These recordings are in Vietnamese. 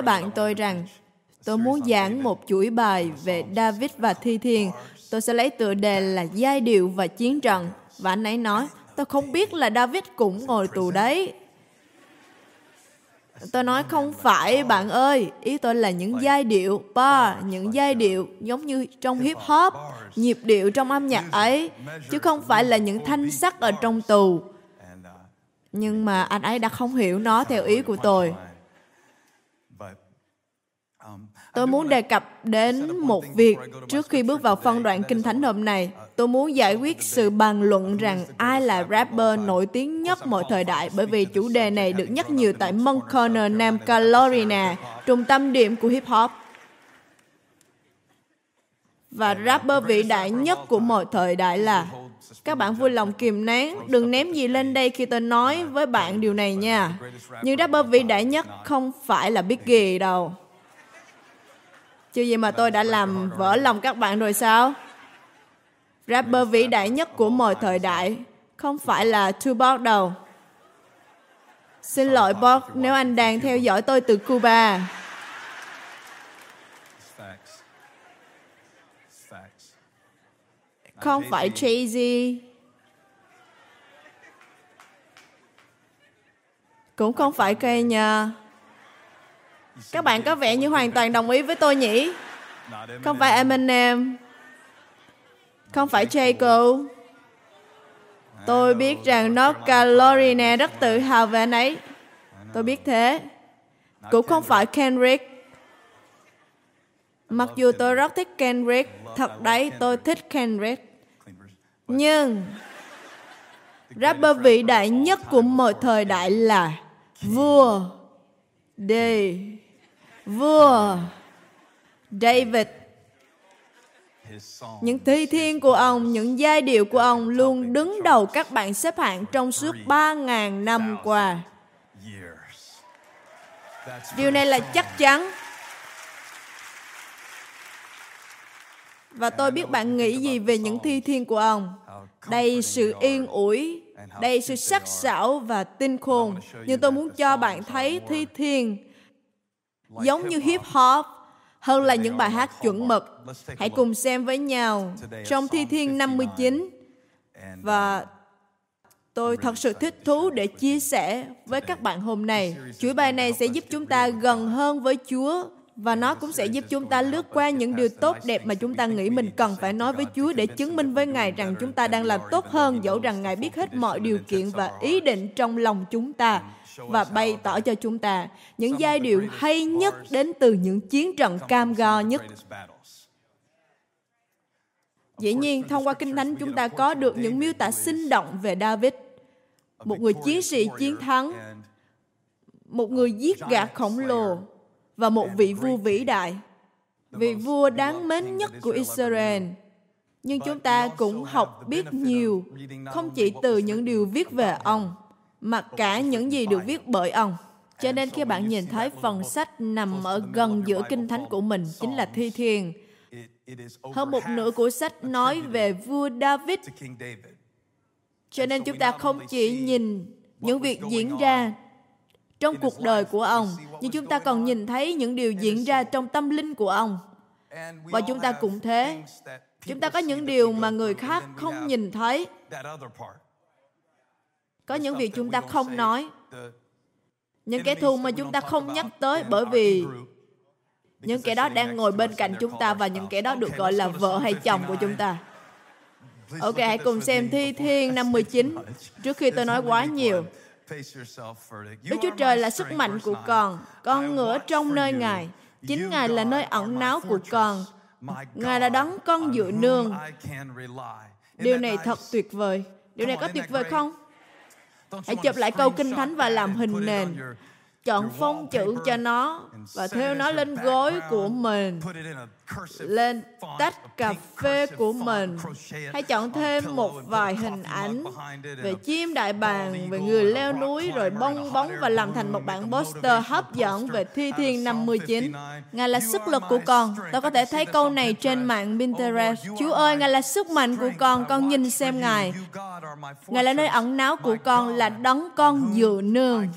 với bạn tôi rằng tôi muốn giảng một chuỗi bài về David và Thi Thiên. Tôi sẽ lấy tựa đề là giai điệu và chiến trận. Và anh ấy nói, tôi không biết là David cũng ngồi tù đấy. Tôi nói không phải bạn ơi, ý tôi là những giai điệu, ba những giai điệu giống như trong hip hop, nhịp điệu trong âm nhạc ấy, chứ không phải là những thanh sắc ở trong tù. Nhưng mà anh ấy đã không hiểu nó theo ý của tôi. Tôi muốn đề cập đến một việc trước khi bước vào phân đoạn kinh thánh hôm nay. Tôi muốn giải quyết sự bàn luận rằng ai là rapper nổi tiếng nhất mọi thời đại bởi vì chủ đề này được nhắc nhiều tại Monk Corner, Nam Carolina, trung tâm điểm của hip hop. Và rapper vĩ đại nhất của mọi thời đại là các bạn vui lòng kìm nén, đừng ném gì lên đây khi tôi nói với bạn điều này nha. Nhưng rapper vĩ đại nhất không phải là Biggie đâu. Chứ gì mà tôi đã làm vỡ lòng các bạn rồi sao? Rapper vĩ đại nhất của mọi thời đại không phải là Tupac đâu. Xin lỗi Bob nếu anh đang theo dõi tôi từ Cuba. Không phải Jay-Z. Cũng không phải Kenya. Các bạn có vẻ như hoàn toàn đồng ý với tôi nhỉ? Không phải Eminem. Không phải J. Tôi biết rằng North Carolina rất tự hào về anh ấy. Tôi biết thế. Cũng không phải Kendrick. Mặc dù tôi rất thích Kendrick, thật đấy tôi thích Kendrick. Nhưng rapper vĩ đại nhất của mọi thời đại là vua Đây vua David những thi thiên của ông, những giai điệu của ông luôn đứng đầu các bảng xếp hạng trong suốt 3.000 năm qua. Điều này là chắc chắn. Và tôi biết bạn nghĩ gì về những thi thiên của ông. Đây sự yên ủi, đây sự sắc sảo và tinh khôn. Nhưng tôi muốn cho bạn thấy thi thiên giống như hip hop. hơn là những bài hát chuẩn mực. Hãy cùng xem với nhau trong Thi Thiên 59 và tôi thật sự thích thú để chia sẻ với các bạn hôm nay. Chuỗi bài này sẽ giúp chúng ta gần hơn với Chúa và nó cũng sẽ giúp chúng ta lướt qua những điều tốt đẹp mà chúng ta nghĩ mình cần phải nói với Chúa để chứng minh với Ngài rằng chúng ta đang làm tốt hơn dẫu rằng Ngài biết hết mọi điều kiện và ý định trong lòng chúng ta và bày tỏ cho chúng ta những giai điệu hay nhất đến từ những chiến trận cam go nhất. Dĩ nhiên, thông qua Kinh Thánh chúng ta có được những miêu tả sinh động về David, một người chiến sĩ chiến thắng, một người giết gạt khổng lồ và một vị vua vĩ đại, vị vua đáng mến nhất của Israel. Nhưng chúng ta cũng học biết nhiều, không chỉ từ những điều viết về ông, mà cả những gì được viết bởi ông. Cho nên khi bạn nhìn thấy phần sách nằm ở gần giữa kinh thánh của mình chính là Thi Thiên. Hơn một nửa của sách nói về vua David. Cho nên chúng ta không chỉ nhìn những việc diễn ra trong cuộc đời của ông, nhưng chúng ta còn nhìn thấy những điều diễn ra trong tâm linh của ông. Và chúng ta cũng thế. Chúng ta có những điều mà người khác không nhìn thấy có những việc chúng ta không nói những kẻ thù mà chúng ta không nhắc tới bởi vì những kẻ đó đang ngồi bên cạnh chúng ta và những kẻ đó được gọi là vợ hay chồng của chúng ta. Ok, hãy cùng xem Thi Thiên năm 19 trước khi tôi nói quá nhiều. Đức Chúa Trời là sức mạnh của con, con ngửa trong nơi Ngài. Chính Ngài là nơi ẩn náu của con. Ngài là đấng con dựa nương. Điều này thật tuyệt vời. Điều này có tuyệt vời không? Hãy chụp lại câu kinh thánh và làm hình nền. Chọn phông chữ cho nó và theo nó lên gối của mình, lên tách cà phê của mình. Hãy chọn thêm một vài hình ảnh về chim đại bàng, về người leo núi, rồi bong bóng và làm thành một bản poster hấp dẫn về Thi Thiên 59. Ngài là sức lực của con. Tôi có thể thấy câu này trên mạng Pinterest. Chúa ơi, Ngài là sức mạnh của con. Con nhìn xem Ngài. Ngài là nơi ẩn náu của con, là đấng con dựa nương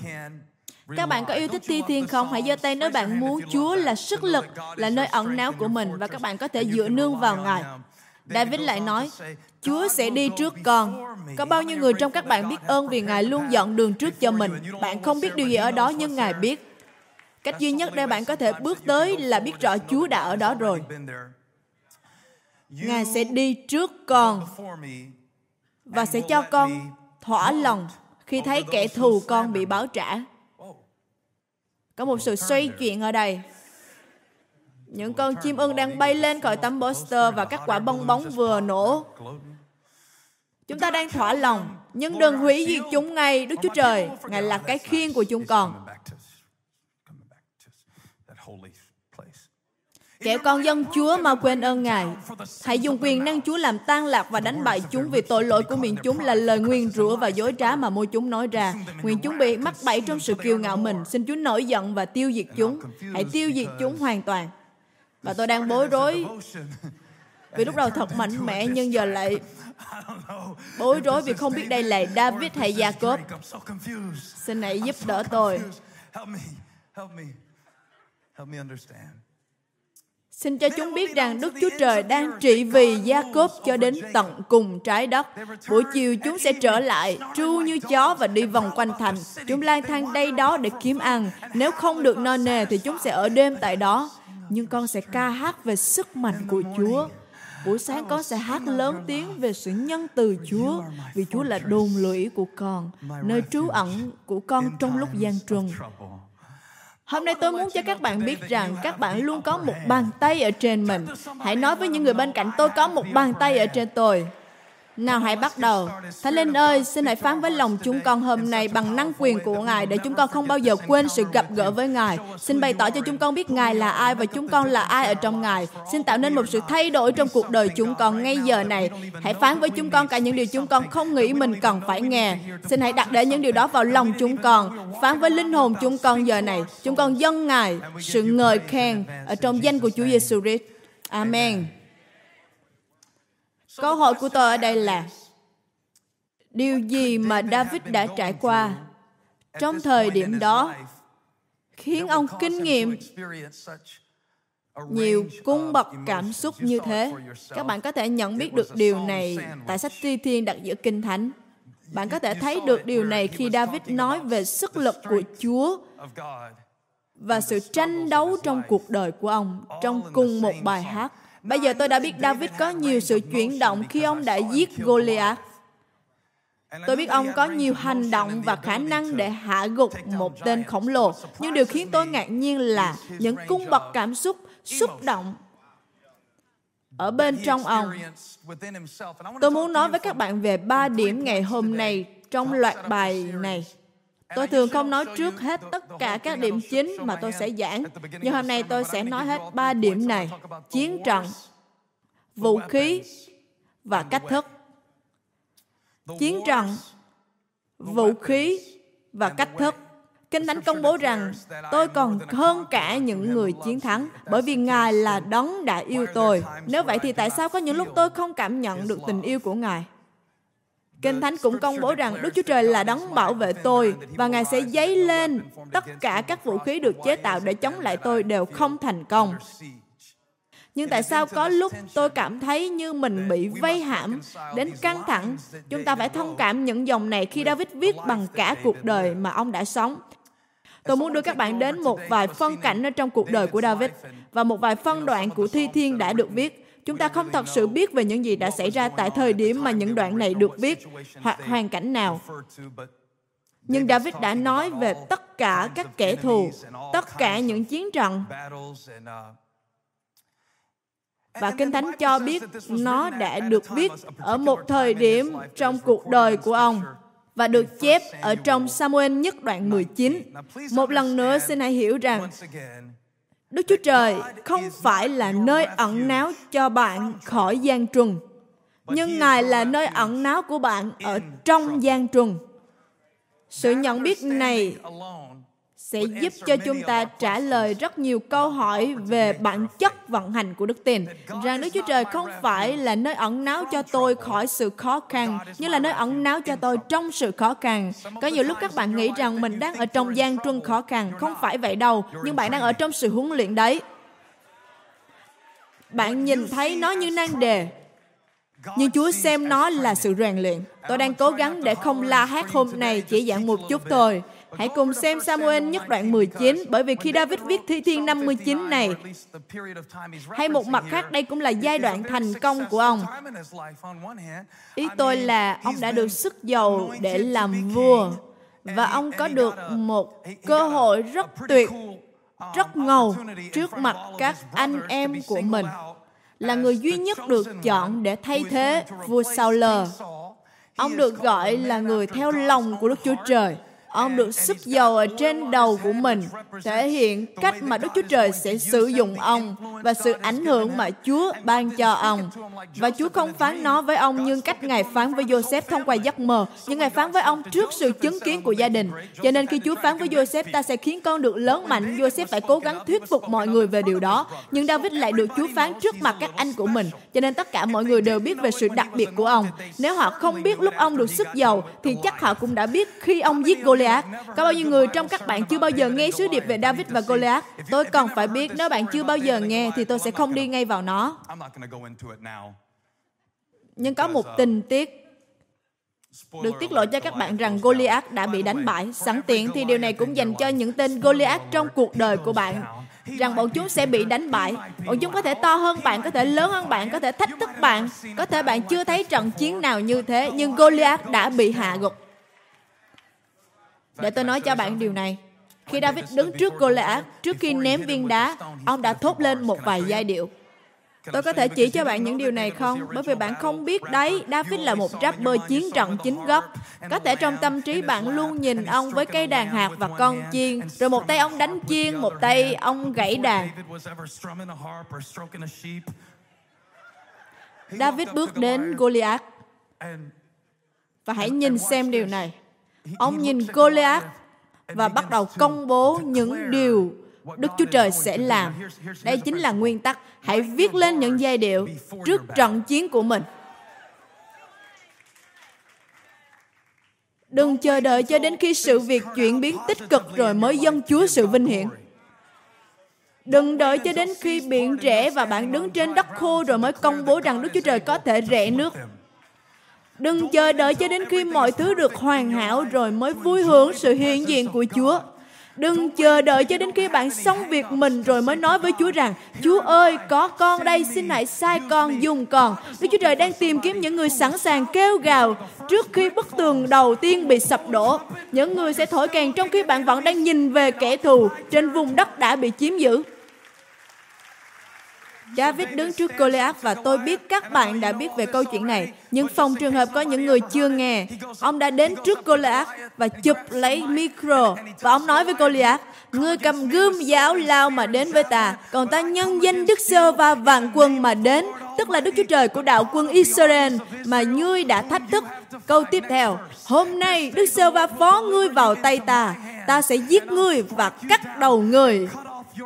các bạn có yêu thích thi thiên không? Hãy giơ tay nếu bạn muốn Chúa là sức lực, là nơi ẩn náu của mình và các bạn có thể dựa nương vào Ngài. David lại nói, Chúa sẽ đi trước con. Có bao nhiêu người trong các bạn biết ơn vì Ngài luôn dọn đường trước cho mình? Bạn không biết điều gì ở đó nhưng Ngài biết. Cách duy nhất để bạn có thể bước tới là biết rõ Chúa đã ở đó rồi. Ngài sẽ đi trước con và sẽ cho con thỏa lòng khi thấy kẻ thù con bị báo trả. Có một sự xoay chuyển ở đây. Những con chim ưng đang bay lên khỏi tấm poster và các quả bong bóng vừa nổ. Chúng ta đang thỏa lòng, nhưng đừng hủy diệt chúng ngay, Đức Chúa Trời. Ngài là cái khiên của chúng con. Kẻ con dân Chúa mà quên ơn Ngài. Hãy dùng quyền năng Chúa làm tan lạc và đánh bại chúng vì tội lỗi của miệng chúng là lời nguyên rủa và dối trá mà môi chúng nói ra. Nguyện chúng bị mắc bẫy trong sự kiêu ngạo mình. Xin Chúa nổi giận và tiêu diệt chúng. Hãy tiêu diệt chúng hoàn toàn. Và tôi đang bối rối vì lúc đầu thật mạnh mẽ, nhưng giờ lại bối rối vì không biết đây là David hay Jacob. Xin hãy giúp đỡ tôi. Xin cho chúng biết rằng Đức Chúa Trời đang trị vì Gia Cốp cho đến tận cùng trái đất. Buổi chiều chúng sẽ trở lại, tru như chó và đi vòng quanh thành. Chúng lang thang đây đó để kiếm ăn. Nếu không được no nề thì chúng sẽ ở đêm tại đó. Nhưng con sẽ ca hát về sức mạnh của Chúa. Buổi sáng con sẽ hát lớn tiếng về sự nhân từ Chúa, vì Chúa là đồn lũy của con, nơi trú ẩn của con trong lúc gian truân. Hôm nay tôi muốn cho các bạn biết rằng các bạn luôn có một bàn tay ở trên mình. Hãy nói với những người bên cạnh, tôi có một bàn tay ở trên tôi. Nào hãy bắt đầu. Thánh Linh ơi, xin hãy phán với lòng chúng con hôm nay bằng năng quyền của Ngài để chúng con không bao giờ quên sự gặp gỡ với Ngài. Xin bày tỏ cho chúng con biết Ngài là ai và chúng con là ai ở trong Ngài. Xin tạo nên một sự thay đổi trong cuộc đời chúng con ngay giờ này. Hãy phán với chúng con cả những điều chúng con không nghĩ mình cần phải nghe. Xin hãy đặt để những điều đó vào lòng chúng con. Phán với linh hồn chúng con giờ này. Chúng con dâng Ngài sự ngợi khen ở trong danh của Chúa Giêsu Christ. Amen. Câu hỏi của tôi ở đây là điều gì mà David đã trải qua trong thời điểm đó khiến ông kinh nghiệm nhiều cung bậc cảm xúc như thế. Các bạn có thể nhận biết được điều này tại sách Thi Thiên đặt giữa Kinh Thánh. Bạn có thể thấy được điều này khi David nói về sức lực của Chúa và sự tranh đấu trong cuộc đời của ông trong cùng một bài hát. Bây giờ tôi đã biết David có nhiều sự chuyển động khi ông đã giết Goliath. Tôi biết ông có nhiều hành động và khả năng để hạ gục một tên khổng lồ. Nhưng điều khiến tôi ngạc nhiên là những cung bậc cảm xúc, xúc động ở bên trong ông. Tôi muốn nói với các bạn về ba điểm ngày hôm nay trong loạt bài này. Tôi thường không nói trước hết tất cả các điểm chính mà tôi sẽ giảng, nhưng hôm nay tôi sẽ nói hết ba điểm này. Chiến trận, vũ khí và cách thức. Chiến trận, vũ khí và cách thức. Kinh Thánh công bố rằng tôi còn hơn cả những người chiến thắng bởi vì Ngài là đấng đã yêu tôi. Nếu vậy thì tại sao có những lúc tôi không cảm nhận được tình yêu của Ngài? Kinh Thánh cũng công bố rằng Đức Chúa Trời là đấng bảo vệ tôi và Ngài sẽ dấy lên tất cả các vũ khí được chế tạo để chống lại tôi đều không thành công. Nhưng tại sao có lúc tôi cảm thấy như mình bị vây hãm đến căng thẳng? Chúng ta phải thông cảm những dòng này khi David viết bằng cả cuộc đời mà ông đã sống. Tôi muốn đưa các bạn đến một vài phân cảnh ở trong cuộc đời của David và một vài phân đoạn của Thi Thiên đã được viết chúng ta không thật sự biết về những gì đã xảy ra tại thời điểm mà những đoạn này được viết hoặc hoàn cảnh nào nhưng David đã nói về tất cả các kẻ thù, tất cả những chiến trận. Và Kinh Thánh cho biết nó đã được viết ở một thời điểm trong cuộc đời của ông và được chép ở trong Samuel nhất đoạn 19. Một lần nữa xin hãy hiểu rằng Đức Chúa Trời không phải là nơi ẩn náu cho bạn khỏi gian truân, nhưng Ngài là nơi ẩn náu của bạn ở trong gian truân. Sự nhận biết này sẽ giúp cho chúng ta trả lời rất nhiều câu hỏi về bản chất vận hành của đức tin. Rằng Đức Chúa Trời không phải là nơi ẩn náu cho tôi khỏi sự khó khăn, nhưng là nơi ẩn náu cho tôi trong sự khó khăn. Có nhiều lúc các bạn nghĩ rằng mình đang ở trong gian truân khó khăn. Không phải vậy đâu, nhưng bạn đang ở trong sự huấn luyện đấy. Bạn nhìn thấy nó như nan đề, nhưng Chúa xem nó là sự rèn luyện. Tôi đang cố gắng để không la hát hôm nay chỉ giảng một chút thôi. Hãy cùng xem Samuel nhất đoạn 19, bởi vì khi David viết Thi Thiên 59 này, hay một mặt khác đây cũng là giai đoạn thành công của ông. Ý tôi là ông đã được sức giàu để làm vua, và ông có được một cơ hội rất tuyệt, rất ngầu trước mặt các anh em của mình là người duy nhất được chọn để thay thế vua Saul. Ông được gọi là người theo lòng của Đức Chúa Trời. Ông được sức dầu ở trên đầu của mình, thể hiện cách mà Đức Chúa Trời sẽ sử dụng ông và sự ảnh hưởng mà Chúa ban cho ông. Và Chúa không phán nó với ông như cách Ngài phán với Joseph thông qua giấc mơ, nhưng Ngài phán với ông trước sự chứng kiến của gia đình. Cho nên khi Chúa phán với Joseph, ta sẽ khiến con được lớn mạnh, Joseph phải cố gắng thuyết phục mọi người về điều đó. Nhưng David lại được Chúa phán trước mặt các anh của mình, cho nên tất cả mọi người đều biết về sự đặc biệt của ông. Nếu họ không biết lúc ông được sức giàu, thì chắc họ cũng đã biết khi ông giết Goliath Goliath. Có bao nhiêu người trong các bạn chưa bao giờ nghe sứ điệp về David và Goliath? Tôi còn phải biết nếu bạn chưa bao giờ nghe thì tôi sẽ không đi ngay vào nó. Nhưng có một tình tiết được tiết lộ cho các bạn rằng Goliath đã bị đánh bại. Sẵn tiện thì điều này cũng dành cho những tên Goliath trong cuộc đời của bạn rằng bọn chúng sẽ bị đánh bại. Bọn chúng có thể to hơn bạn, có thể lớn hơn bạn, có thể thách thức bạn. Có thể bạn chưa thấy trận chiến nào như thế, nhưng Goliath đã bị hạ gục. Để tôi nói cho bạn điều này. Khi David đứng trước Goliath, trước khi ném viên đá, ông đã thốt lên một vài giai điệu. Tôi có thể chỉ cho bạn những điều này không? Bởi vì bạn không biết đấy, David là một rapper chiến trận chính gốc. Có thể trong tâm trí bạn luôn nhìn ông với cây đàn hạt và con chiên, rồi một tay ông đánh chiên, một tay ông gãy đàn. David bước đến Goliath và hãy nhìn xem điều này. Ông nhìn Goliath và bắt đầu công bố những điều Đức Chúa Trời sẽ làm. Đây chính là nguyên tắc. Hãy viết lên những giai điệu trước trận chiến của mình. Đừng chờ đợi cho đến khi sự việc chuyển biến tích cực rồi mới dâng Chúa sự vinh hiển. Đừng đợi cho đến khi biển rẽ và bạn đứng trên đất khô rồi mới công bố rằng Đức Chúa Trời có thể rẽ nước. Đừng chờ đợi cho đến khi mọi thứ được hoàn hảo rồi mới vui hưởng sự hiện diện của Chúa. Đừng chờ đợi cho đến khi bạn xong việc mình rồi mới nói với Chúa rằng Chúa ơi, có con đây, xin hãy sai con, dùng con. Đức Chúa Trời đang tìm kiếm những người sẵn sàng kêu gào trước khi bức tường đầu tiên bị sập đổ. Những người sẽ thổi kèn trong khi bạn vẫn đang nhìn về kẻ thù trên vùng đất đã bị chiếm giữ. David đứng trước Goliath và tôi biết các bạn đã biết về câu chuyện này. Nhưng phòng trường hợp có những người chưa nghe. Ông đã đến trước Goliath và chụp lấy micro và ông nói với Goliath, Ngươi cầm gươm giáo lao mà đến với ta, còn ta nhân danh Đức Sơ và vạn quân mà đến, tức là Đức Chúa Trời của đạo quân Israel mà ngươi đã thách thức. Câu tiếp theo, hôm nay Đức Sơ va phó ngươi vào tay ta, ta sẽ giết ngươi và cắt đầu ngươi.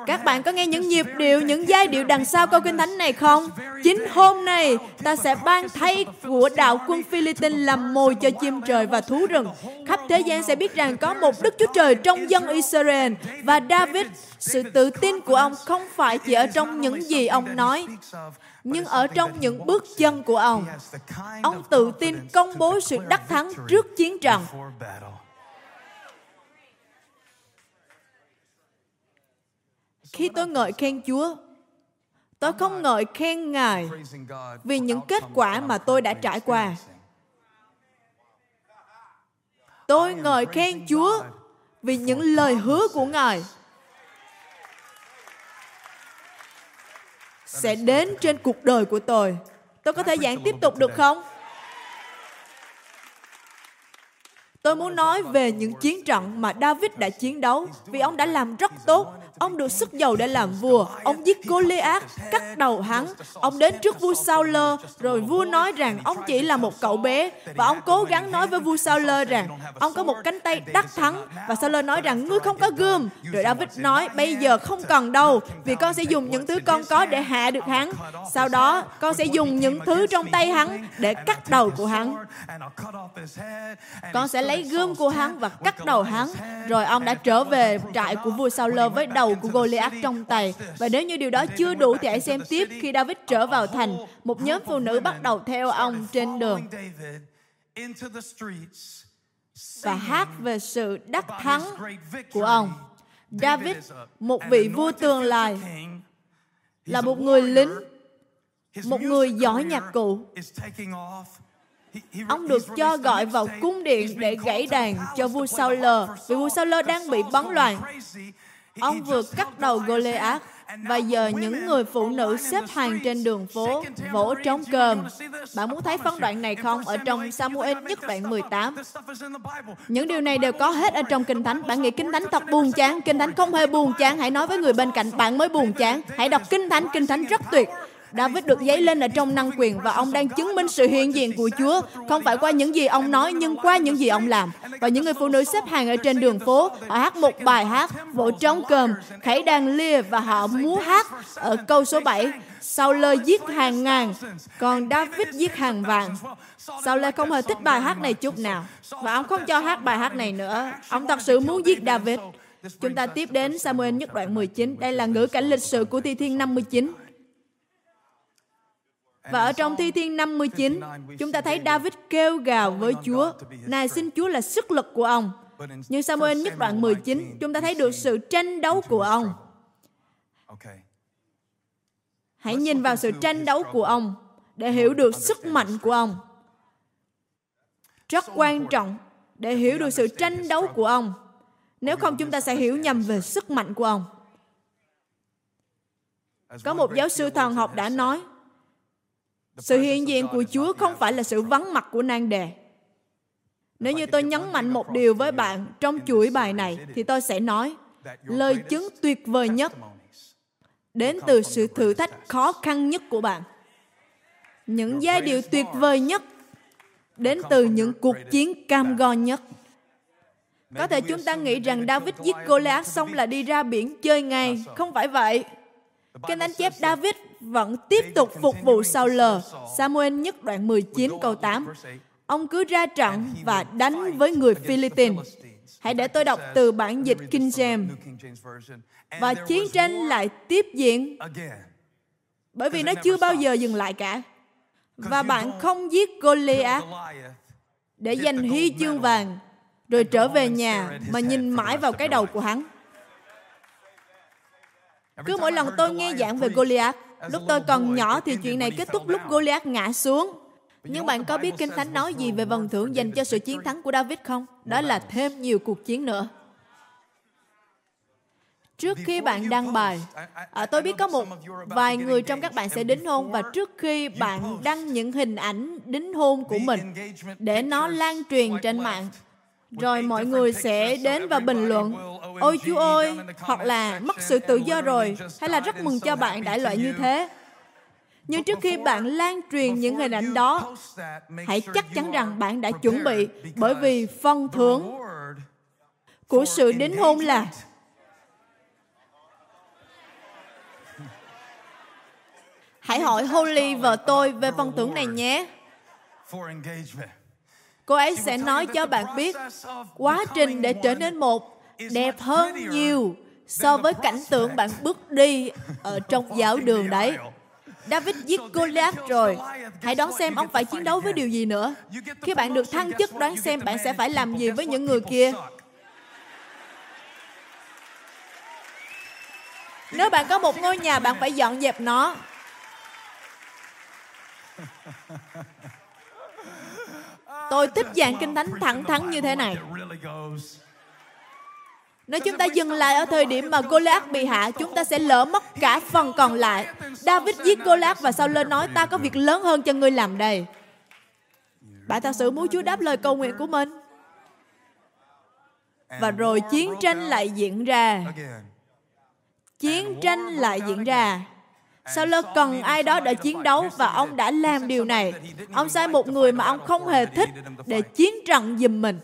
Các bạn có nghe những nhịp điệu, những giai điệu đằng sau câu kinh thánh này không? Chính hôm nay, ta sẽ ban thay của đạo quân Philippines làm mồi cho chim trời và thú rừng. Khắp thế gian sẽ biết rằng có một Đức Chúa Trời trong dân Israel và David. Sự tự tin của ông không phải chỉ ở trong những gì ông nói, nhưng ở trong những bước chân của ông. Ông tự tin công bố sự đắc thắng trước chiến trận. Khi tôi ngợi khen Chúa, tôi không ngợi khen Ngài vì những kết quả mà tôi đã trải qua. Tôi ngợi khen Chúa vì những lời hứa của Ngài sẽ đến trên cuộc đời của tôi. Tôi có thể giảng tiếp tục được không? Tôi muốn nói về những chiến trận mà David đã chiến đấu vì ông đã làm rất tốt Ông được sức giàu để làm vua. Ông giết Goliath, cắt đầu hắn. Ông đến trước vua Sauler, rồi vua nói rằng ông chỉ là một cậu bé. Và ông cố gắng nói với vua Sauler rằng ông có một cánh tay đắc thắng. Và Sauler nói rằng ngươi không có gươm. Rồi David nói bây giờ không cần đâu, vì con sẽ dùng những thứ con có để hạ được hắn. Sau đó, con sẽ dùng những thứ trong tay hắn để cắt đầu của hắn. Con sẽ lấy gươm của hắn và cắt đầu hắn. Rồi ông đã trở về trại của vua Sauler với đầu của Goliath trong tay. Và nếu như điều đó chưa đủ thì hãy xem tiếp khi David trở vào thành, một nhóm phụ nữ bắt đầu theo ông trên đường và hát về sự đắc thắng của ông. David, một vị vua tương lai, là một người lính, một người giỏi nhạc cụ. Ông được cho gọi vào cung điện để gãy đàn cho vua Sauler, vì vua Sauler đang bị bấn loạn. Ông vừa cắt đầu Goliath và giờ những người phụ nữ xếp hàng trên đường phố vỗ trống cơm. Bạn muốn thấy phân đoạn này không? Ở trong Samuel nhất đoạn 18. Những điều này đều có hết ở trong Kinh Thánh. Bạn nghĩ Kinh Thánh thật buồn chán. Kinh Thánh không hề buồn chán. Hãy nói với người bên cạnh bạn mới buồn chán. Hãy đọc Kinh Thánh. Kinh Thánh rất tuyệt. David được dấy lên ở trong năng quyền và ông đang chứng minh sự hiện diện của Chúa, không phải qua những gì ông nói nhưng qua những gì ông làm. Và những người phụ nữ xếp hàng ở trên đường phố, họ hát một bài hát, vỗ trống cơm, khảy đàn lia và họ múa hát ở câu số 7. Sau lơ giết hàng ngàn, còn David giết hàng vạn. Sau Lê không hề thích bài hát này chút nào. Và ông không cho hát bài hát này nữa. Ông thật sự muốn giết David. Chúng ta tiếp đến Samuel nhất đoạn 19. Đây là ngữ cảnh lịch sử của Thi Thiên 59. Và ở trong Thi Thiên 59, chúng ta thấy David kêu gào với Chúa, Này xin Chúa là sức lực của ông. Nhưng Samuel nhất đoạn 19, chúng ta thấy được sự tranh đấu của ông. Hãy nhìn vào sự tranh đấu của ông để hiểu được sức mạnh của ông. Rất quan trọng để hiểu được sự tranh đấu của ông. Nếu không chúng ta sẽ hiểu nhầm về sức mạnh của ông. Có một giáo sư thần học đã nói, sự hiện diện của Chúa không phải là sự vắng mặt của nan đề. Nếu như tôi nhấn mạnh một điều với bạn trong chuỗi bài này, thì tôi sẽ nói, lời chứng tuyệt vời nhất đến từ sự thử thách khó khăn nhất của bạn. Những giai điệu tuyệt vời nhất đến từ những cuộc chiến cam go nhất. Có thể chúng ta nghĩ rằng David giết Goliath xong là đi ra biển chơi ngay. Không phải vậy. Kinh Thánh chép David vẫn tiếp tục phục vụ sau lờ. Samuel nhất đoạn 19 câu 8. Ông cứ ra trận và đánh với người Philippines. Hãy để tôi đọc từ bản dịch King James. Và chiến tranh lại tiếp diễn bởi vì nó chưa bao giờ dừng lại cả. Và bạn không giết Goliath để giành huy chương vàng rồi trở về nhà mà nhìn mãi vào cái đầu của hắn. Cứ mỗi lần tôi nghe giảng về Goliath, lúc tôi còn nhỏ thì chuyện này kết thúc lúc Goliath ngã xuống. Nhưng bạn có biết Kinh Thánh nói gì về vần thưởng dành cho sự chiến thắng của David không? Đó là thêm nhiều cuộc chiến nữa. Trước khi bạn đăng bài, à, tôi biết có một vài người trong các bạn sẽ đính hôn và trước khi bạn đăng những hình ảnh đính hôn của mình để nó lan truyền trên mạng, rồi mọi người sẽ đến và bình luận. ôi chú ơi hoặc là mất sự tự do rồi hay là rất mừng cho bạn đại loại như thế. Nhưng trước khi bạn lan truyền những hình ảnh đó hãy chắc chắn rằng bạn đã chuẩn bị bởi vì phần thưởng của sự đính hôn là hãy hỏi Holly vợ tôi về phần thưởng này nhé cô ấy sẽ nói cho bạn biết quá trình để trở nên một đẹp hơn nhiều so với cảnh tượng bạn bước đi ở trong giáo đường đấy. David giết Goliath rồi. Hãy đoán xem ông phải chiến đấu với điều gì nữa. Khi bạn được thăng chức, đoán xem bạn sẽ phải làm gì với những người kia. Nếu bạn có một ngôi nhà, bạn phải dọn dẹp nó. Tôi thích dạng kinh thánh thẳng thắn như thế này. Nếu chúng ta dừng lại ở thời điểm mà Goliath bị hạ, chúng ta sẽ lỡ mất cả phần còn lại. David giết Goliath và sau lên nói ta có việc lớn hơn cho ngươi làm đây. Bạn thật sự muốn Chúa đáp lời cầu nguyện của mình? Và rồi chiến tranh lại diễn ra. chiến tranh lại diễn ra Sao cần ai đó để chiến đấu và ông đã làm điều này. Ông sai một người mà ông không hề thích để chiến trận giùm mình.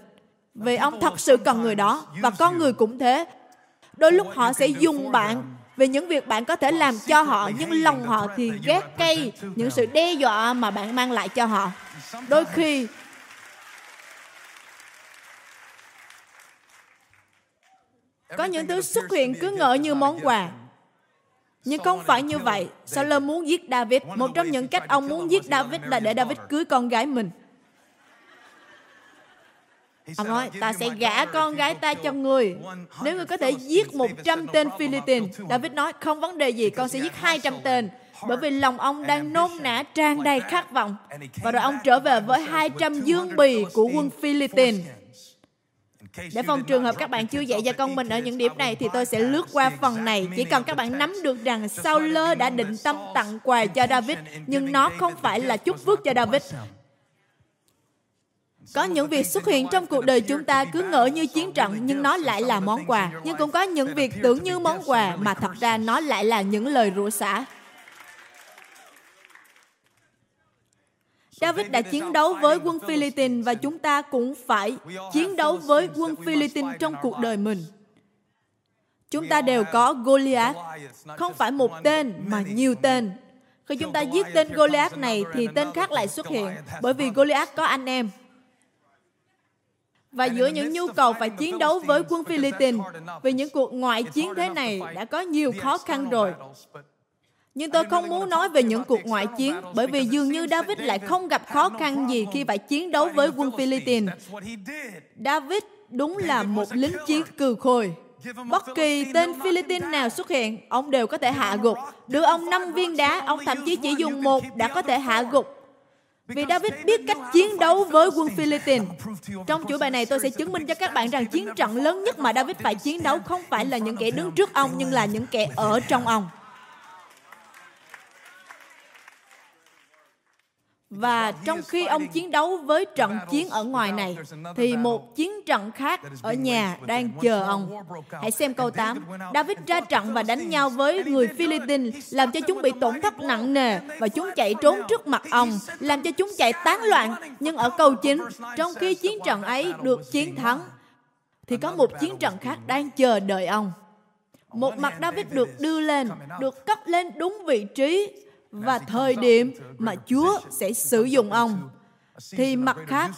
Vì ông thật sự cần người đó, và con người cũng thế. Đôi lúc họ sẽ dùng bạn, vì những việc bạn có thể làm cho họ, nhưng lòng họ thì ghét cay, những sự đe dọa mà bạn mang lại cho họ. Đôi khi, có những thứ xuất hiện cứ ngỡ như món quà nhưng không phải như vậy. Saul muốn giết David. Một trong những cách ông muốn giết David là để David cưới con gái mình. Ông nói, ta sẽ gả con gái ta cho người. Nếu người có thể giết 100 tên Philippines, David nói, không vấn đề gì, con sẽ giết 200 tên. Bởi vì lòng ông đang nôn nã tràn đầy khát vọng. Và rồi ông trở về với 200 dương bì của quân Philippines. Để phòng trường hợp các bạn chưa dạy cho con mình ở những điểm này thì tôi sẽ lướt qua phần này. Chỉ cần các bạn nắm được rằng Saul đã định tâm tặng quà cho David, nhưng nó không phải là chúc phước cho David. Có những việc xuất hiện trong cuộc đời chúng ta cứ ngỡ như chiến trận nhưng nó lại là món quà. Nhưng cũng có những việc tưởng như món quà mà thật ra nó lại là những lời rủa xả. David đã chiến đấu với quân Philippines và chúng ta cũng phải chiến đấu với quân Philippines trong cuộc đời mình. Chúng ta đều có Goliath, không phải một tên mà nhiều tên. Khi chúng ta giết tên Goliath này thì tên khác lại xuất hiện, bởi vì Goliath có anh em. Và giữa những nhu cầu phải chiến đấu với quân Philippines, vì những cuộc ngoại chiến thế này đã có nhiều khó khăn rồi. Nhưng tôi không muốn nói về những cuộc ngoại chiến, bởi vì dường như David lại không gặp khó khăn gì khi phải chiến đấu với quân Philippines. David đúng là một lính chiến cừ khôi. Bất kỳ tên Philippines nào xuất hiện, ông đều có thể hạ gục. Đưa ông năm viên đá, ông thậm chí chỉ dùng một đã có thể hạ gục. Vì David biết cách chiến đấu với quân Philippines. Trong chuỗi bài này tôi sẽ chứng minh cho các bạn rằng chiến trận lớn nhất mà David phải chiến đấu không phải là những kẻ đứng trước ông, nhưng là những kẻ ở trong ông. Và trong khi ông chiến đấu với trận chiến ở ngoài này, thì một chiến trận khác ở nhà đang chờ ông. Hãy xem câu 8. David ra trận và đánh nhau với người Philippines, làm cho chúng bị tổn thất nặng nề và chúng chạy trốn trước mặt ông, làm cho chúng chạy tán loạn. Nhưng ở câu 9, trong khi chiến trận ấy được chiến thắng, thì có một chiến trận khác đang chờ đợi ông. Một mặt David được đưa lên, được cất lên đúng vị trí và thời điểm mà Chúa sẽ sử dụng ông. Thì mặt khác,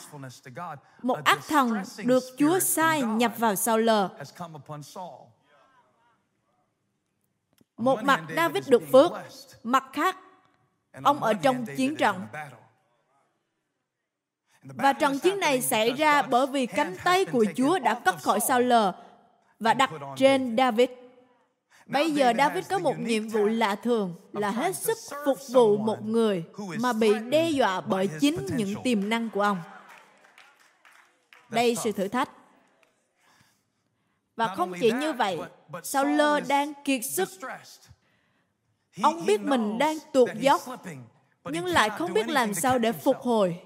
một ác thần được Chúa sai nhập vào sau lờ. Một mặt David được phước, mặt khác, ông ở trong chiến trận. Và trận chiến này xảy ra bởi vì cánh tay của Chúa đã cất khỏi sao lờ và đặt trên David. Bây giờ David có một nhiệm vụ lạ thường là hết sức phục vụ một người mà bị đe dọa bởi chính những tiềm năng của ông. Đây sự thử thách. Và không chỉ như vậy, Saul đang kiệt sức. Ông biết mình đang tuột dốc, nhưng lại không biết làm sao để phục hồi.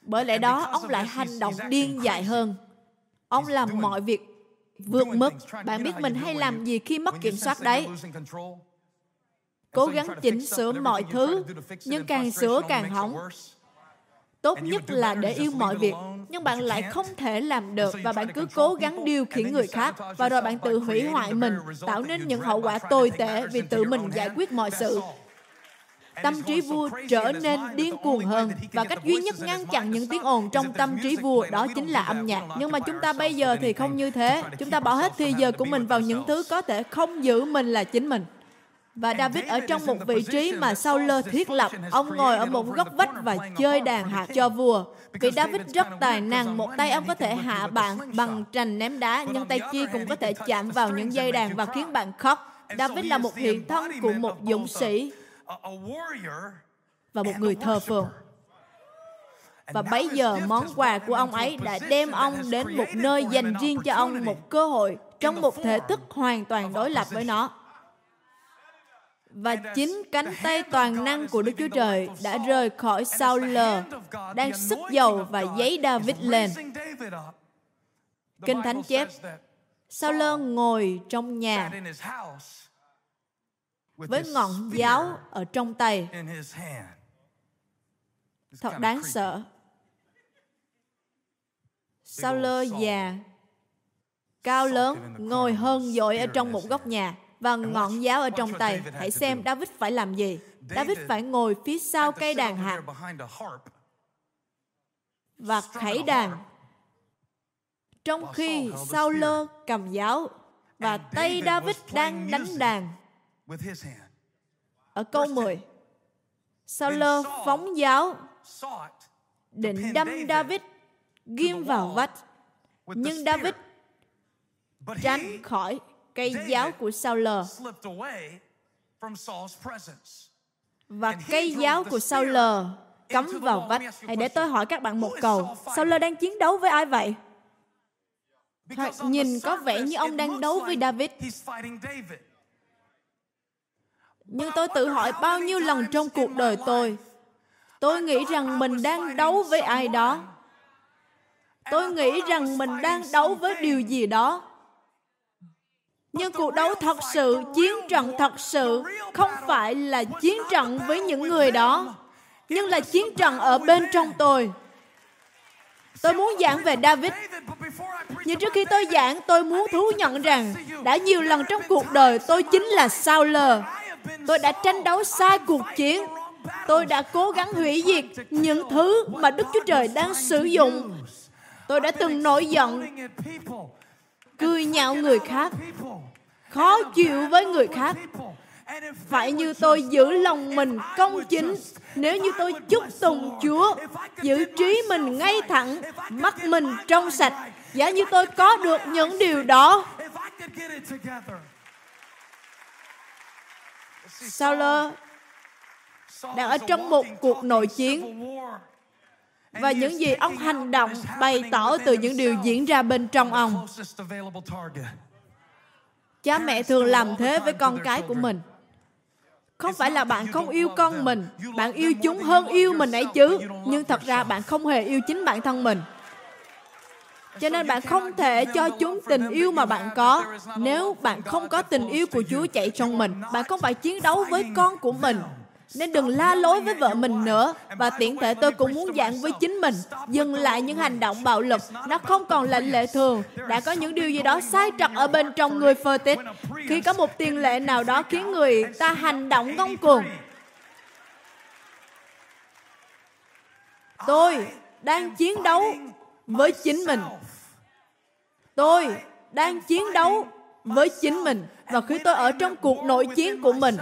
Bởi lẽ đó, ông lại hành động điên dại hơn. Ông làm mọi việc vượt mức. Bạn biết mình hay làm gì khi mất kiểm soát đấy. Cố gắng chỉnh sửa mọi thứ, nhưng càng sửa càng hỏng. Tốt nhất là để yêu mọi việc, nhưng bạn lại không thể làm được và bạn cứ cố gắng điều khiển người khác và rồi bạn tự hủy hoại mình, tạo nên những hậu quả tồi tệ vì tự mình giải quyết mọi sự tâm trí vua trở nên điên cuồng hơn và cách duy nhất ngăn chặn những tiếng ồn trong tâm trí vua đó chính là âm nhạc. nhưng mà chúng ta bây giờ thì không như thế. chúng ta bỏ hết thời giờ của mình vào những thứ có thể không giữ mình là chính mình. Và David ở trong một vị trí mà Saul thiết lập. Ông ngồi ở một góc vách và chơi đàn hạt cho vua. Vì David rất tài năng, một tay ông có thể hạ bạn bằng trành ném đá, nhưng tay kia cũng có thể chạm vào những dây đàn và khiến bạn khóc. David là một hiện thân của một dũng sĩ và một người thờ phượng. Và bây giờ món quà của ông ấy đã đem ông đến một nơi dành riêng cho ông một cơ hội trong một thể thức hoàn toàn đối lập với nó. Và chính cánh tay toàn năng của Đức Chúa Trời đã rời khỏi Saul đang sức dầu và giấy David lên. Kinh Thánh chép, Saul ngồi trong nhà với ngọn giáo ở trong tay. Thật đáng sợ. Sao lơ già, cao lớn, ngồi hơn dội ở trong một góc nhà. Và ngọn giáo ở trong tay. Hãy xem David phải làm gì. David phải ngồi phía sau cây đàn hạt. và khải đàn. trong khi Sao lơ cầm giáo và tay David đang đánh đàn. Ở câu 10, Sao lơ phóng giáo định đâm David ghim vào vách. Nhưng David tránh khỏi cây giáo của Sao lơ và cây giáo của Sao lơ cắm vào vách. Hãy để tôi hỏi các bạn một câu. Sao lơ đang chiến đấu với ai vậy? Thoạt nhìn có vẻ như ông đang đấu với David. Nhưng tôi tự hỏi bao nhiêu lần trong cuộc đời tôi, tôi nghĩ rằng mình đang đấu với ai đó. Tôi nghĩ rằng mình đang đấu với điều gì đó. Nhưng cuộc đấu thật sự, chiến trận thật sự không phải là chiến trận với những người đó, nhưng là chiến trận ở bên trong tôi. Tôi muốn giảng về David. Nhưng trước khi tôi giảng, tôi muốn thú nhận rằng đã nhiều lần trong cuộc đời tôi chính là Saul. Tôi đã tranh đấu sai cuộc chiến. Tôi đã cố gắng hủy diệt những thứ mà Đức Chúa Trời đang sử dụng. Tôi đã từng nổi giận, cười nhạo người khác, khó chịu với người khác. Phải như tôi giữ lòng mình công chính nếu như tôi chúc tùng Chúa, giữ trí mình ngay thẳng, mắt mình trong sạch, giả như tôi có được những điều đó. Saul đang ở trong một cuộc nội chiến. Và những gì ông hành động bày tỏ từ những điều diễn ra bên trong ông. Cha mẹ thường làm thế với con cái của mình. Không phải là bạn không yêu con mình, bạn yêu chúng hơn yêu mình ấy chứ. Nhưng thật ra bạn không hề yêu chính bản thân mình cho nên bạn không thể cho chúng tình yêu mà bạn có. Nếu bạn không có tình yêu của chúa chạy trong mình, bạn không phải chiến đấu với con của mình. Nên đừng la lối với vợ mình nữa. Và tiện thể tôi cũng muốn giảng với chính mình. Dừng lại những hành động bạo lực. Nó không còn là lệ thường. Đã có những điều gì đó sai trật ở bên trong người phơ tích. khi có một tiền lệ nào đó khiến người ta hành động ngông cuồng. Tôi đang chiến đấu với chính mình tôi đang chiến đấu với chính mình và khi tôi ở trong cuộc nội chiến của mình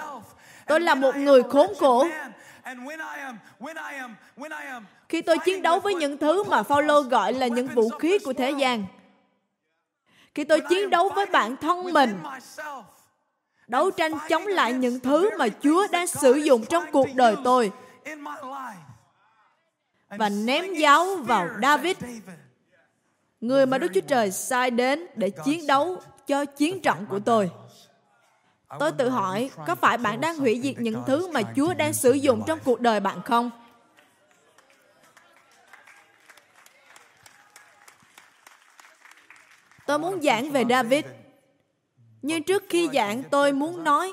Tôi là một người khốn khổ. Khi tôi chiến đấu với những thứ mà Paulo gọi là những vũ khí của thế gian, khi tôi chiến đấu với bản thân mình, đấu tranh chống lại những thứ mà Chúa đang sử dụng trong cuộc đời tôi và ném giáo vào David, người mà Đức Chúa Trời sai đến để chiến đấu cho chiến trận của tôi. Tôi tự hỏi, có phải bạn đang hủy diệt những thứ mà Chúa đang sử dụng trong cuộc đời bạn không? Tôi muốn giảng về David. Nhưng trước khi giảng tôi muốn nói,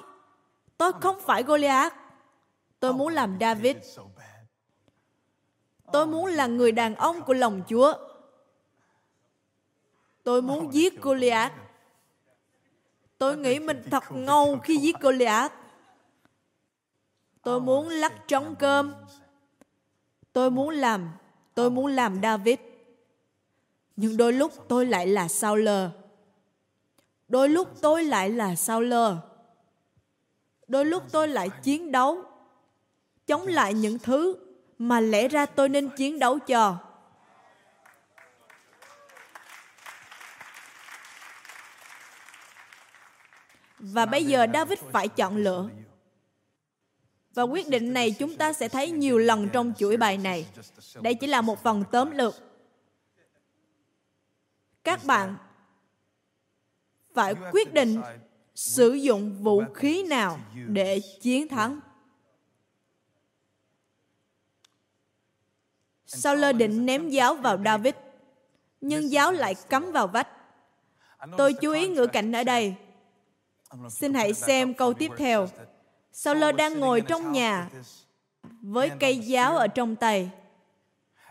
tôi không phải Goliath. Tôi muốn làm David. Tôi muốn là người đàn ông của lòng Chúa. Tôi muốn giết Goliath Tôi nghĩ mình thật ngầu khi giết Goliath. Tôi muốn lắc trống cơm. Tôi muốn làm, tôi muốn làm David. Nhưng đôi lúc tôi lại là Saul. Đôi lúc tôi lại là Saul. Đôi lúc tôi lại chiến đấu chống lại những thứ mà lẽ ra tôi nên chiến đấu cho. Và bây giờ David phải chọn lựa. Và quyết định này chúng ta sẽ thấy nhiều lần trong chuỗi bài này. Đây chỉ là một phần tóm lược. Các bạn phải quyết định sử dụng vũ khí nào để chiến thắng. sau lơ định ném giáo vào David, nhưng giáo lại cắm vào vách. Tôi chú ý ngữ cảnh ở đây Xin hãy xem câu tiếp theo. Saul đang ngồi trong nhà với cây giáo ở trong tay.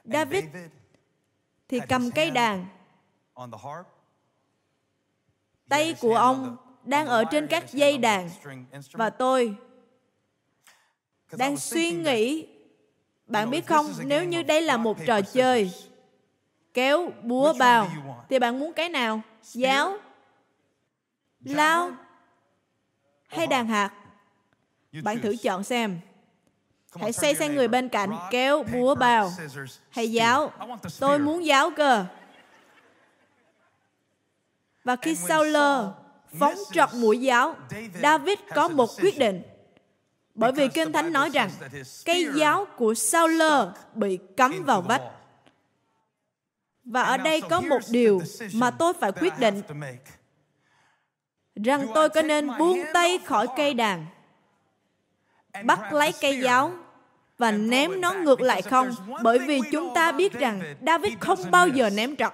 David thì cầm cây đàn. Tay của ông đang ở trên các dây đàn. và tôi đang suy nghĩ bạn biết không nếu như đây là một trò chơi kéo búa bao thì bạn muốn cái nào? Giáo? Lao hay đàn hạt? Bạn thử chọn xem. Hãy xoay sang người bên cạnh kéo búa bao hay giáo. Tôi muốn giáo cơ. Và khi Saul phóng trọt mũi giáo David có một quyết định. Bởi vì Kinh Thánh nói rằng cây giáo của Saul bị cắm vào vách. Và ở đây có một điều mà tôi phải quyết định rằng tôi có nên buông tay khỏi cây đàn bắt lấy cây giáo và ném nó ngược lại không? bởi vì chúng ta biết rằng david không bao giờ ném trật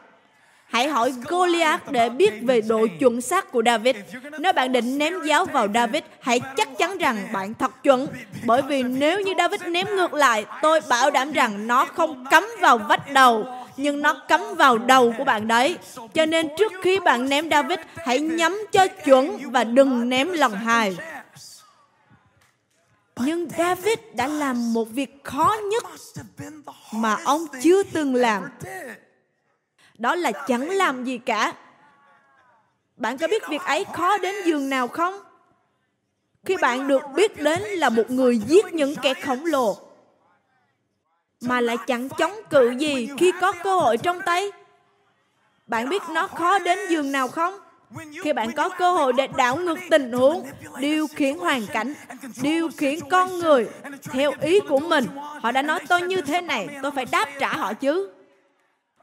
Hãy hỏi Goliath để biết về độ chuẩn xác của David. Nếu bạn định ném giáo vào David, hãy chắc chắn rằng bạn thật chuẩn. Bởi vì nếu như David ném ngược lại, tôi bảo đảm rằng nó không cắm vào vách đầu, nhưng nó cắm vào đầu của bạn đấy. Cho nên trước khi bạn ném David, hãy nhắm cho chuẩn và đừng ném lần hai. Nhưng David đã làm một việc khó nhất mà ông chưa từng làm đó là chẳng làm gì cả bạn có biết việc ấy khó đến giường nào không khi bạn được biết đến là một người giết những kẻ khổng lồ mà lại chẳng chống cự gì khi có cơ hội trong tay bạn biết nó khó đến giường nào không khi bạn có cơ hội để đảo ngược tình huống điều khiển hoàn cảnh điều khiển con người theo ý của mình họ đã nói tôi như thế này tôi phải đáp trả họ chứ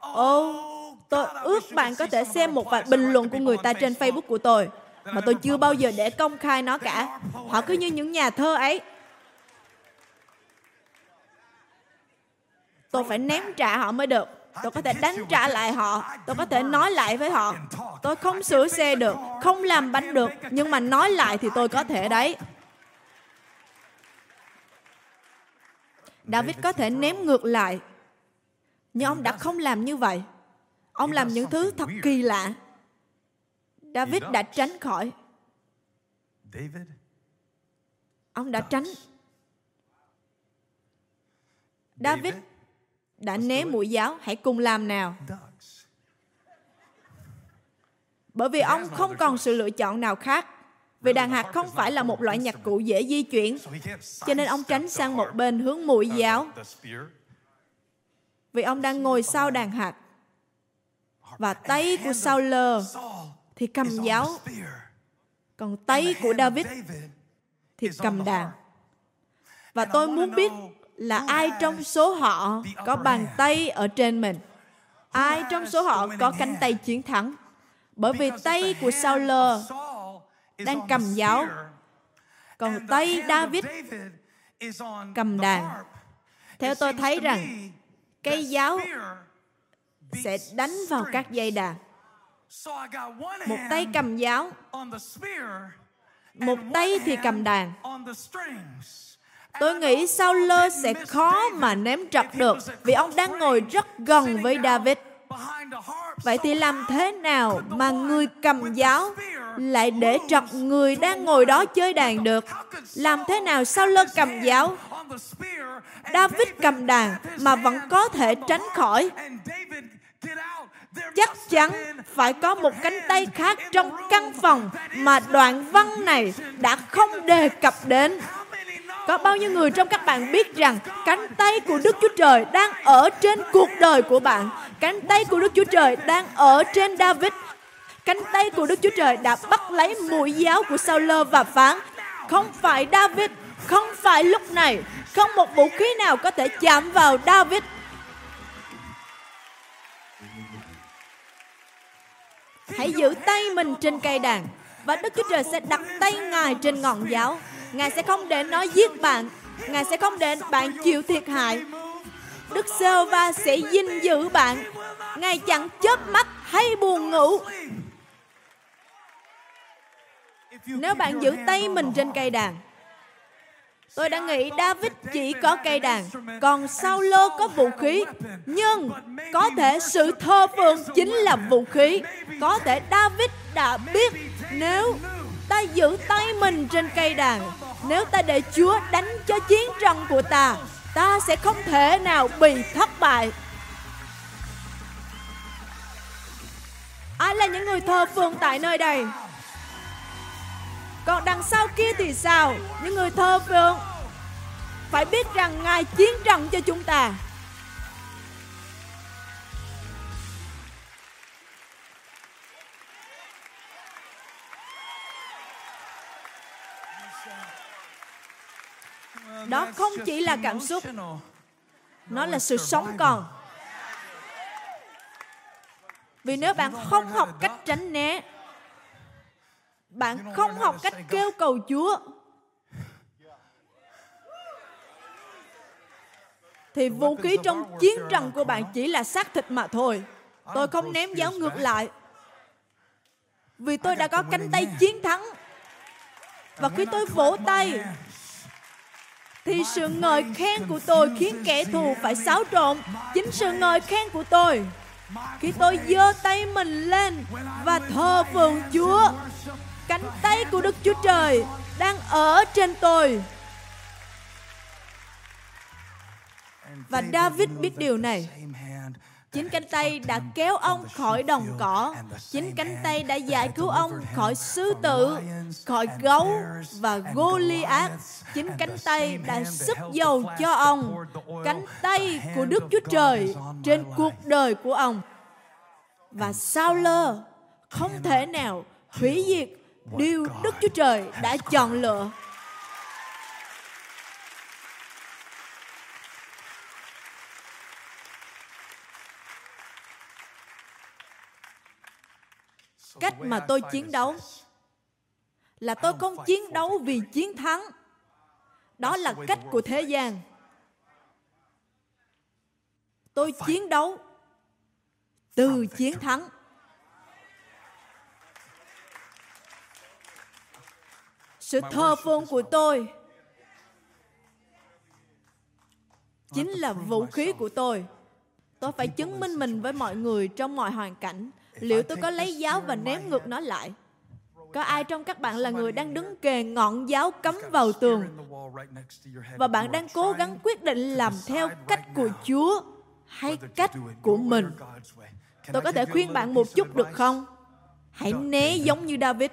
ô oh, Tôi ước bạn có thể xem một vài bình luận của người ta trên Facebook của tôi mà tôi chưa bao giờ để công khai nó cả. Họ cứ như những nhà thơ ấy. Tôi phải ném trả họ mới được. Tôi có thể đánh trả lại họ. Tôi có thể nói lại với họ. Tôi không sửa xe được, không làm bánh được, nhưng mà nói lại thì tôi có thể đấy. David có thể ném ngược lại, nhưng ông đã không làm như vậy. Ông làm những thứ thật kỳ lạ. David đã tránh khỏi. Ông đã tránh. David đã né mũi giáo. Hãy cùng làm nào. Bởi vì ông không còn sự lựa chọn nào khác. Vì đàn hạt không phải là một loại nhạc cụ dễ di chuyển. Cho nên ông tránh sang một bên hướng mũi giáo. Vì ông đang ngồi sau đàn hạt. Và tay của Saul thì cầm giáo. còn tay của David thì cầm đàn. và tôi muốn biết là ai trong số họ có bàn tay ở trên mình? Ai trong số họ có cánh tay chiến thắng? Bởi vì tay của Saul đang cầm giáo còn tay David cầm đàn. theo tôi thấy rằng cây giáo sẽ đánh vào các dây đàn. Một tay cầm giáo, một tay thì cầm đàn. Tôi nghĩ Saul sẽ khó mà ném trật được vì ông đang ngồi rất gần với David. Vậy thì làm thế nào mà người cầm giáo lại để trật người đang ngồi đó chơi đàn được? Làm thế nào Saul cầm giáo David cầm đàn mà vẫn có thể tránh khỏi chắc chắn phải có một cánh tay khác trong căn phòng mà đoạn văn này đã không đề cập đến có bao nhiêu người trong các bạn biết rằng cánh tay của Đức Chúa Trời đang ở trên cuộc đời của bạn? Cánh tay của Đức Chúa Trời đang ở trên David. Cánh tay của Đức Chúa Trời đã bắt lấy mũi giáo của Saul và phán không phải David, không phải lúc này, không một vũ khí nào có thể chạm vào David Hãy giữ tay mình trên cây đàn và Đức Chúa Trời sẽ đặt tay Ngài trên ngọn giáo. Ngài sẽ không để nó giết bạn. Ngài sẽ không để bạn chịu thiệt hại. Đức Sơ va sẽ gìn giữ bạn. Ngài chẳng chớp mắt hay buồn ngủ. Nếu bạn giữ tay mình trên cây đàn, Tôi đã nghĩ David chỉ có cây đàn, còn Saulo có vũ khí. Nhưng có thể sự thơ phượng chính là vũ khí. Có thể David đã biết nếu ta giữ tay mình trên cây đàn, nếu ta để Chúa đánh cho chiến trận của ta, ta sẽ không thể nào bị thất bại. Ai là những người thờ phượng tại nơi đây? Còn đằng sau kia thì sao? Những người thờ phượng phải biết rằng Ngài chiến trận cho chúng ta. Đó không chỉ là cảm xúc, nó là sự sống còn. Vì nếu bạn không học cách tránh né, bạn không học cách kêu cầu Chúa, thì vũ khí trong chiến trận của bạn chỉ là xác thịt mà thôi. Tôi không ném giáo ngược lại. Vì tôi đã có cánh tay chiến thắng. Và khi tôi vỗ tay, thì sự ngợi khen của tôi khiến kẻ thù phải xáo trộn. Chính sự ngợi khen của tôi khi tôi giơ tay mình lên và thờ phượng Chúa. Cánh tay của Đức Chúa Trời đang ở trên tôi. Và David biết điều này. Chính cánh tay đã kéo ông khỏi đồng cỏ. Chính cánh tay đã giải cứu ông khỏi sư tử, khỏi gấu và Goliath. Chính cánh tay đã sức dầu cho ông. Cánh tay của Đức Chúa Trời trên cuộc đời của ông. Và sao lơ không thể nào hủy diệt điều Đức Chúa Trời đã chọn lựa. Cách mà tôi chiến đấu là tôi không chiến đấu vì chiến thắng. Đó là cách của thế gian. Tôi chiến đấu từ chiến thắng. Sự thờ phượng của tôi chính là vũ khí của tôi. Tôi phải chứng minh mình với mọi người trong mọi hoàn cảnh liệu tôi có lấy giáo và ném ngược nó lại? có ai trong các bạn là người đang đứng kề ngọn giáo cắm vào tường. và bạn đang cố gắng quyết định làm theo cách của Chúa hay cách của mình? Tôi có thể khuyên bạn một chút được không? Hãy né giống như David.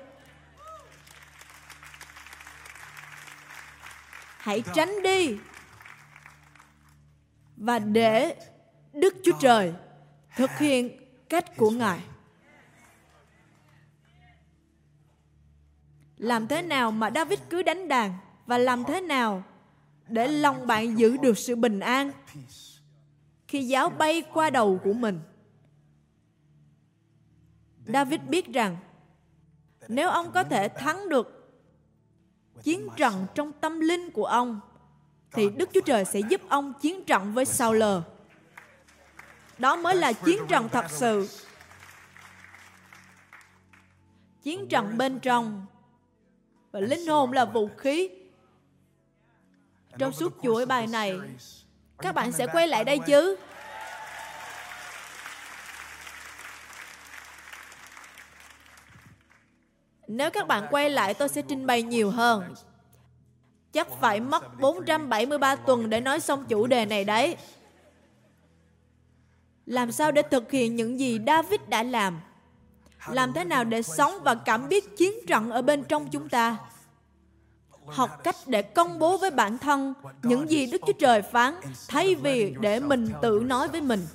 Hãy tránh đi. và để Đức Chúa Trời thực hiện cách của Ngài. Làm thế nào mà David cứ đánh đàn và làm thế nào để lòng bạn giữ được sự bình an khi giáo bay qua đầu của mình. David biết rằng nếu ông có thể thắng được chiến trận trong tâm linh của ông thì Đức Chúa Trời sẽ giúp ông chiến trận với Saul. Đó mới là chiến trận thật sự. Chiến trận bên trong và linh hồn là vũ khí. Trong suốt chuỗi bài này, các bạn sẽ quay lại đây chứ? Nếu các bạn quay lại tôi sẽ trình bày nhiều hơn. Chắc phải mất 473 tuần để nói xong chủ đề này đấy. Làm sao để thực hiện những gì David đã làm? làm thế nào để sống và cảm biết chiến trận ở bên trong chúng ta? Học cách để công bố với bản thân những gì đức chúa trời phán, thay vì để mình tự nói với mình.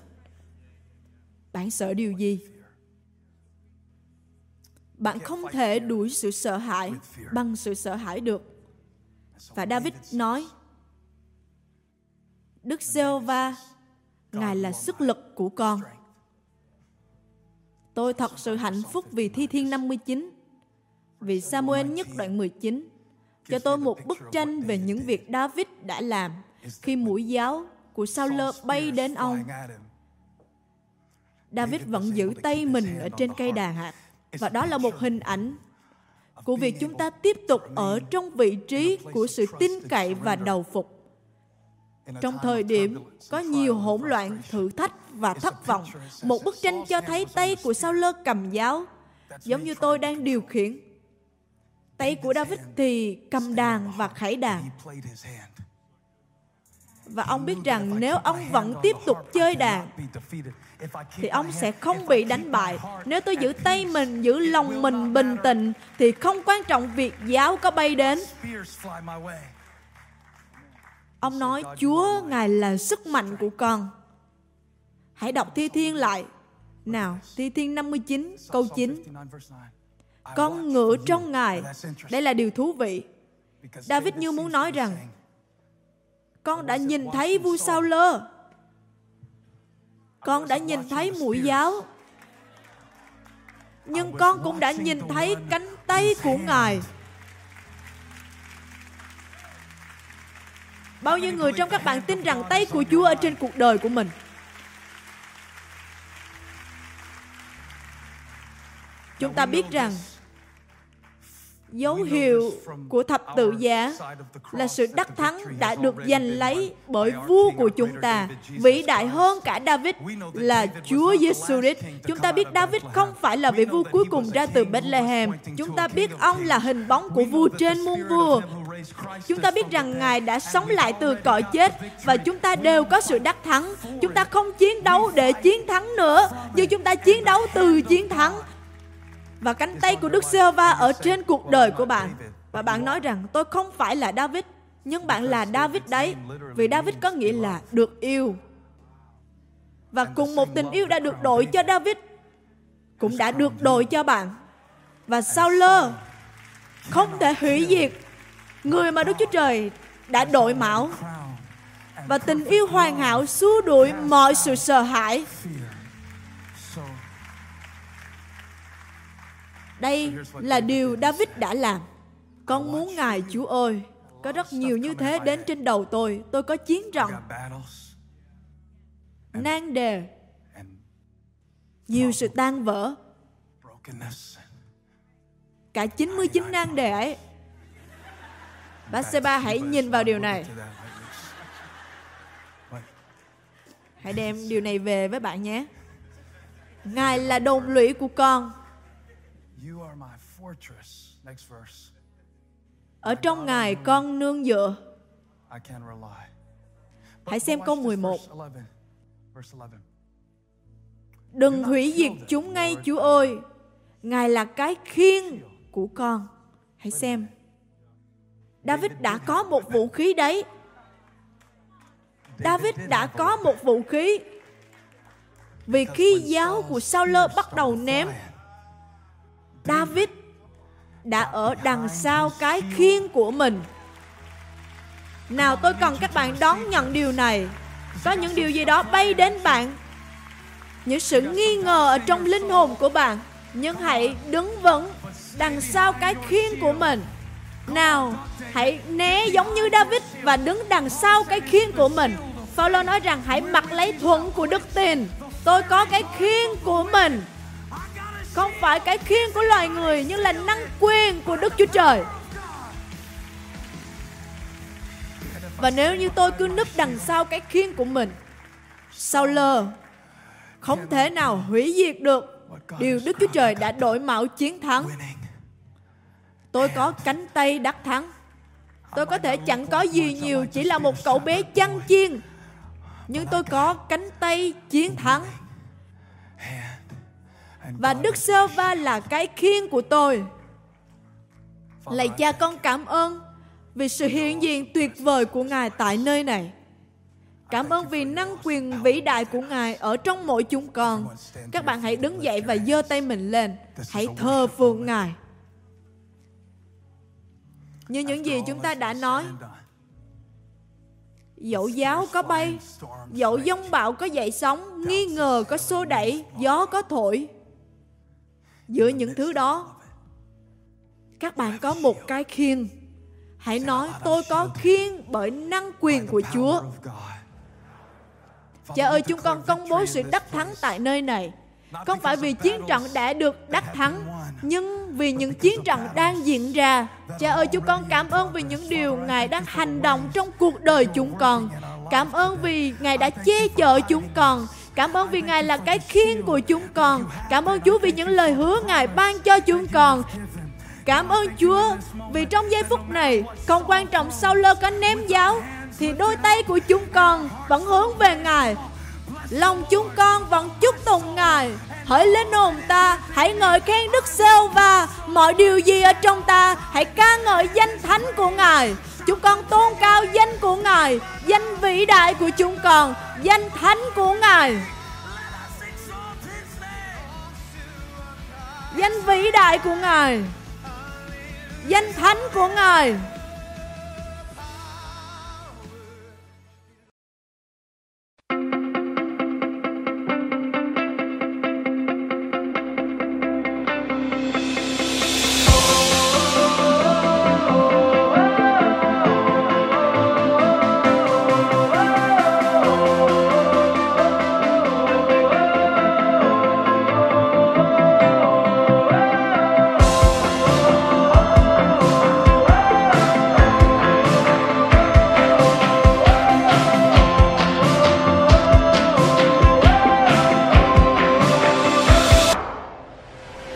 Bạn sợ điều gì? Bạn không thể đuổi sự sợ hãi bằng sự sợ hãi được. Và david nói, đức giê va ngài là sức lực của con Tôi thật sự hạnh phúc vì Thi Thiên 59, vì Samuel nhất đoạn 19, cho tôi một bức tranh về những việc David đã làm khi mũi giáo của Saul bay đến ông. David vẫn giữ tay mình ở trên cây đàn hạt. Và đó là một hình ảnh của việc chúng ta tiếp tục ở trong vị trí của sự tin cậy và đầu phục trong thời điểm có nhiều hỗn loạn thử thách và thất vọng. một bức tranh cho thấy tay của sao lơ cầm giáo giống như tôi đang điều khiển. Tay của david thì cầm đàn và khải đàn. và ông biết rằng nếu ông vẫn tiếp tục chơi đàn thì ông sẽ không bị đánh bại. Nếu tôi giữ tay mình, giữ lòng mình bình tĩnh, thì không quan trọng việc giáo có bay đến. Ông nói, Chúa, Ngài là sức mạnh của con. Hãy đọc Thi Thiên lại. Nào, Thi Thiên 59, câu 9. Con ngựa trong Ngài. Đây là điều thú vị. David như muốn nói rằng, con đã nhìn thấy vua sao lơ con đã nhìn thấy mũi giáo nhưng con cũng đã nhìn thấy cánh tay của ngài bao nhiêu người trong các bạn tin rằng tay của chúa ở trên cuộc đời của mình chúng ta biết rằng dấu hiệu của thập tự giá là sự đắc thắng đã được giành lấy bởi vua của chúng ta vĩ đại hơn cả David là Chúa Giêsu Christ. Chúng ta biết David không phải là vị vua cuối cùng ra từ Bethlehem. Chúng ta biết ông là hình bóng của vua trên muôn vua. Chúng ta biết rằng Ngài đã sống lại từ cõi chết và chúng ta đều có sự đắc thắng. Chúng ta không chiến đấu để chiến thắng nữa, nhưng chúng ta chiến đấu từ chiến thắng và cánh tay của Đức giê va ở trên cuộc đời của bạn. Và bạn nói rằng tôi không phải là David, nhưng bạn là David đấy. Vì David có nghĩa là được yêu. Và cùng một tình yêu đã được đổi cho David, cũng đã được đổi cho bạn. Và sao lơ không thể hủy diệt người mà Đức Chúa Trời đã đổi mão và tình yêu hoàn hảo xua đuổi mọi sự sợ hãi Đây là điều David đã làm. Con muốn Ngài Chúa ơi, có rất nhiều như thế đến trên đầu tôi. Tôi có chiến trận, nan đề, nhiều sự tan vỡ. Cả 99 nan đề ấy. Bathsheba hãy nhìn vào điều này. Hãy đem điều này về với bạn nhé. Ngài là đồng lũy của con ở trong Ngài con nương dựa. Hãy xem câu 11. Đừng hủy diệt chúng ngay, Chúa ơi. Ngài là cái khiên của con. Hãy xem. David đã có một vũ khí đấy. David đã có một vũ khí. Vì khi giáo của Saul bắt đầu ném, David đã ở đằng sau cái khiên của mình. Nào tôi cần các bạn đón nhận điều này. Có những điều gì đó bay đến bạn. Những sự nghi ngờ ở trong linh hồn của bạn. Nhưng hãy đứng vững đằng sau cái khiên của mình. Nào, hãy né giống như David và đứng đằng sau cái khiên của mình. Phaolô nói rằng hãy mặc lấy thuận của đức tin. Tôi có cái khiên của mình không phải cái khiên của loài người nhưng là năng quyền của Đức Chúa Trời. Và nếu như tôi cứ núp đằng sau cái khiên của mình, sau lơ, không thể nào hủy diệt được điều Đức Chúa Trời đã đổi mạo chiến thắng. Tôi có cánh tay đắc thắng. Tôi có thể chẳng có gì nhiều, chỉ là một cậu bé chăn chiên. Nhưng tôi có cánh tay chiến thắng và Đức Sơ Va là cái khiên của tôi. Lạy cha con cảm ơn vì sự hiện diện tuyệt vời của Ngài tại nơi này. Cảm ơn vì năng quyền vĩ đại của Ngài ở trong mỗi chúng con. Các bạn hãy đứng dậy và giơ tay mình lên. Hãy thờ phượng Ngài. Như những gì chúng ta đã nói, dẫu giáo có bay, dẫu giông bão có dậy sóng, nghi ngờ có xô đẩy, gió có thổi, giữa những thứ đó các bạn có một cái khiên. Hãy nói tôi có khiên bởi năng quyền của chúa. Cha ơi chúng con công bố sự đắc thắng tại nơi này không phải vì chiến trận đã được đắc thắng nhưng vì những chiến trận đang diễn ra. Cha ơi chúng con cảm ơn vì những điều ngài đang hành động trong cuộc đời chúng con. Cảm ơn vì ngài đã che chở chúng con. Cảm ơn vì Ngài là cái khiên của chúng con. Cảm ơn Chúa vì những lời hứa Ngài ban cho chúng con. Cảm ơn Chúa vì trong giây phút này, không quan trọng sau lơ có ném giáo, thì đôi tay của chúng con vẫn hướng về Ngài. Lòng chúng con vẫn chúc tụng Ngài. Hỡi linh hồn ta, hãy ngợi khen Đức Sêu và mọi điều gì ở trong ta, hãy ca ngợi danh thánh của Ngài. Chúng con tôn cao danh của Ngài, danh vĩ đại của chúng con, danh thánh của Ngài. Danh vĩ đại của Ngài. Danh thánh của Ngài.